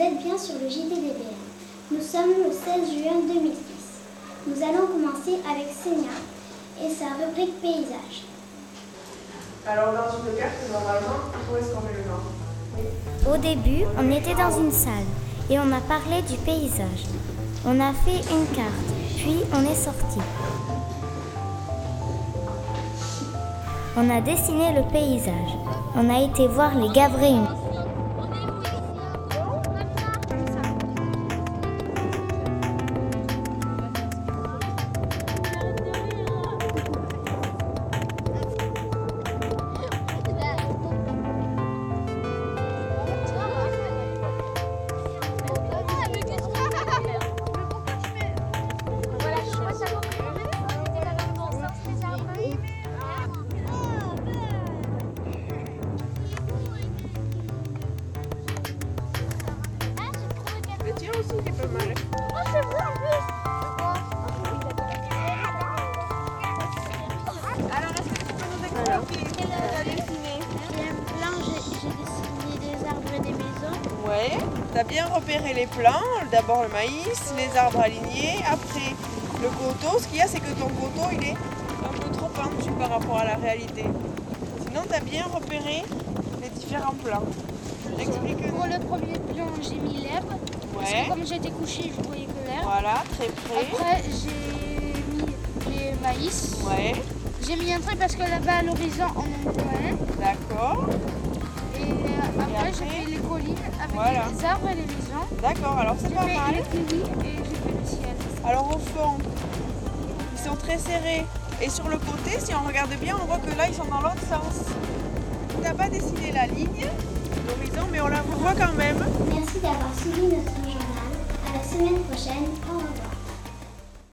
Vous êtes bien sur le JTDBM. Nous sommes le 16 juin 2006. Nous allons commencer avec Sénia et sa rubrique paysage. Alors dans une carte, normalement, où est-ce qu'on met le nom Au début, on était dans une salle et on a parlé du paysage. On a fait une carte, puis on est sorti. On a dessiné le paysage. On a été voir les Aussi, mal. Alors, est-ce que tu peux nous expliquer ce que tu as dessiné Là, j'ai dessiné des arbres et des maisons. Ouais, t'as bien repéré les plans. D'abord le maïs, les arbres alignés, après le coteau. Ce qu'il y a, c'est que ton coteau, il est un peu trop pentu par rapport à la réalité. Sinon, t'as bien repéré les différents plans. Pour le premier plan, j'ai mis l'herbe. Parce Ouais, que comme j'étais couchée, je voyais que l'herbe. voilà, très près. Après, j'ai mis les maïs. Ouais, J'ai mis un trait parce que là-bas, à l'horizon, on en voit d'accord. Et euh, après, après j'ai fait les collines avec Voilà. les arbres et les maisons. D'accord, alors c'est J'ai pas fait mal. les kiwis et j'ai fait le ciel. Alors au fond, ils sont très serrés. Et sur le côté, si on regarde bien, on voit que là, ils sont dans l'autre sens. Tu n'as pas dessiné la ligne d'horizon, mais on la voit quand même. Merci d'avoir suivi notre journal. À la semaine prochaine. Au revoir.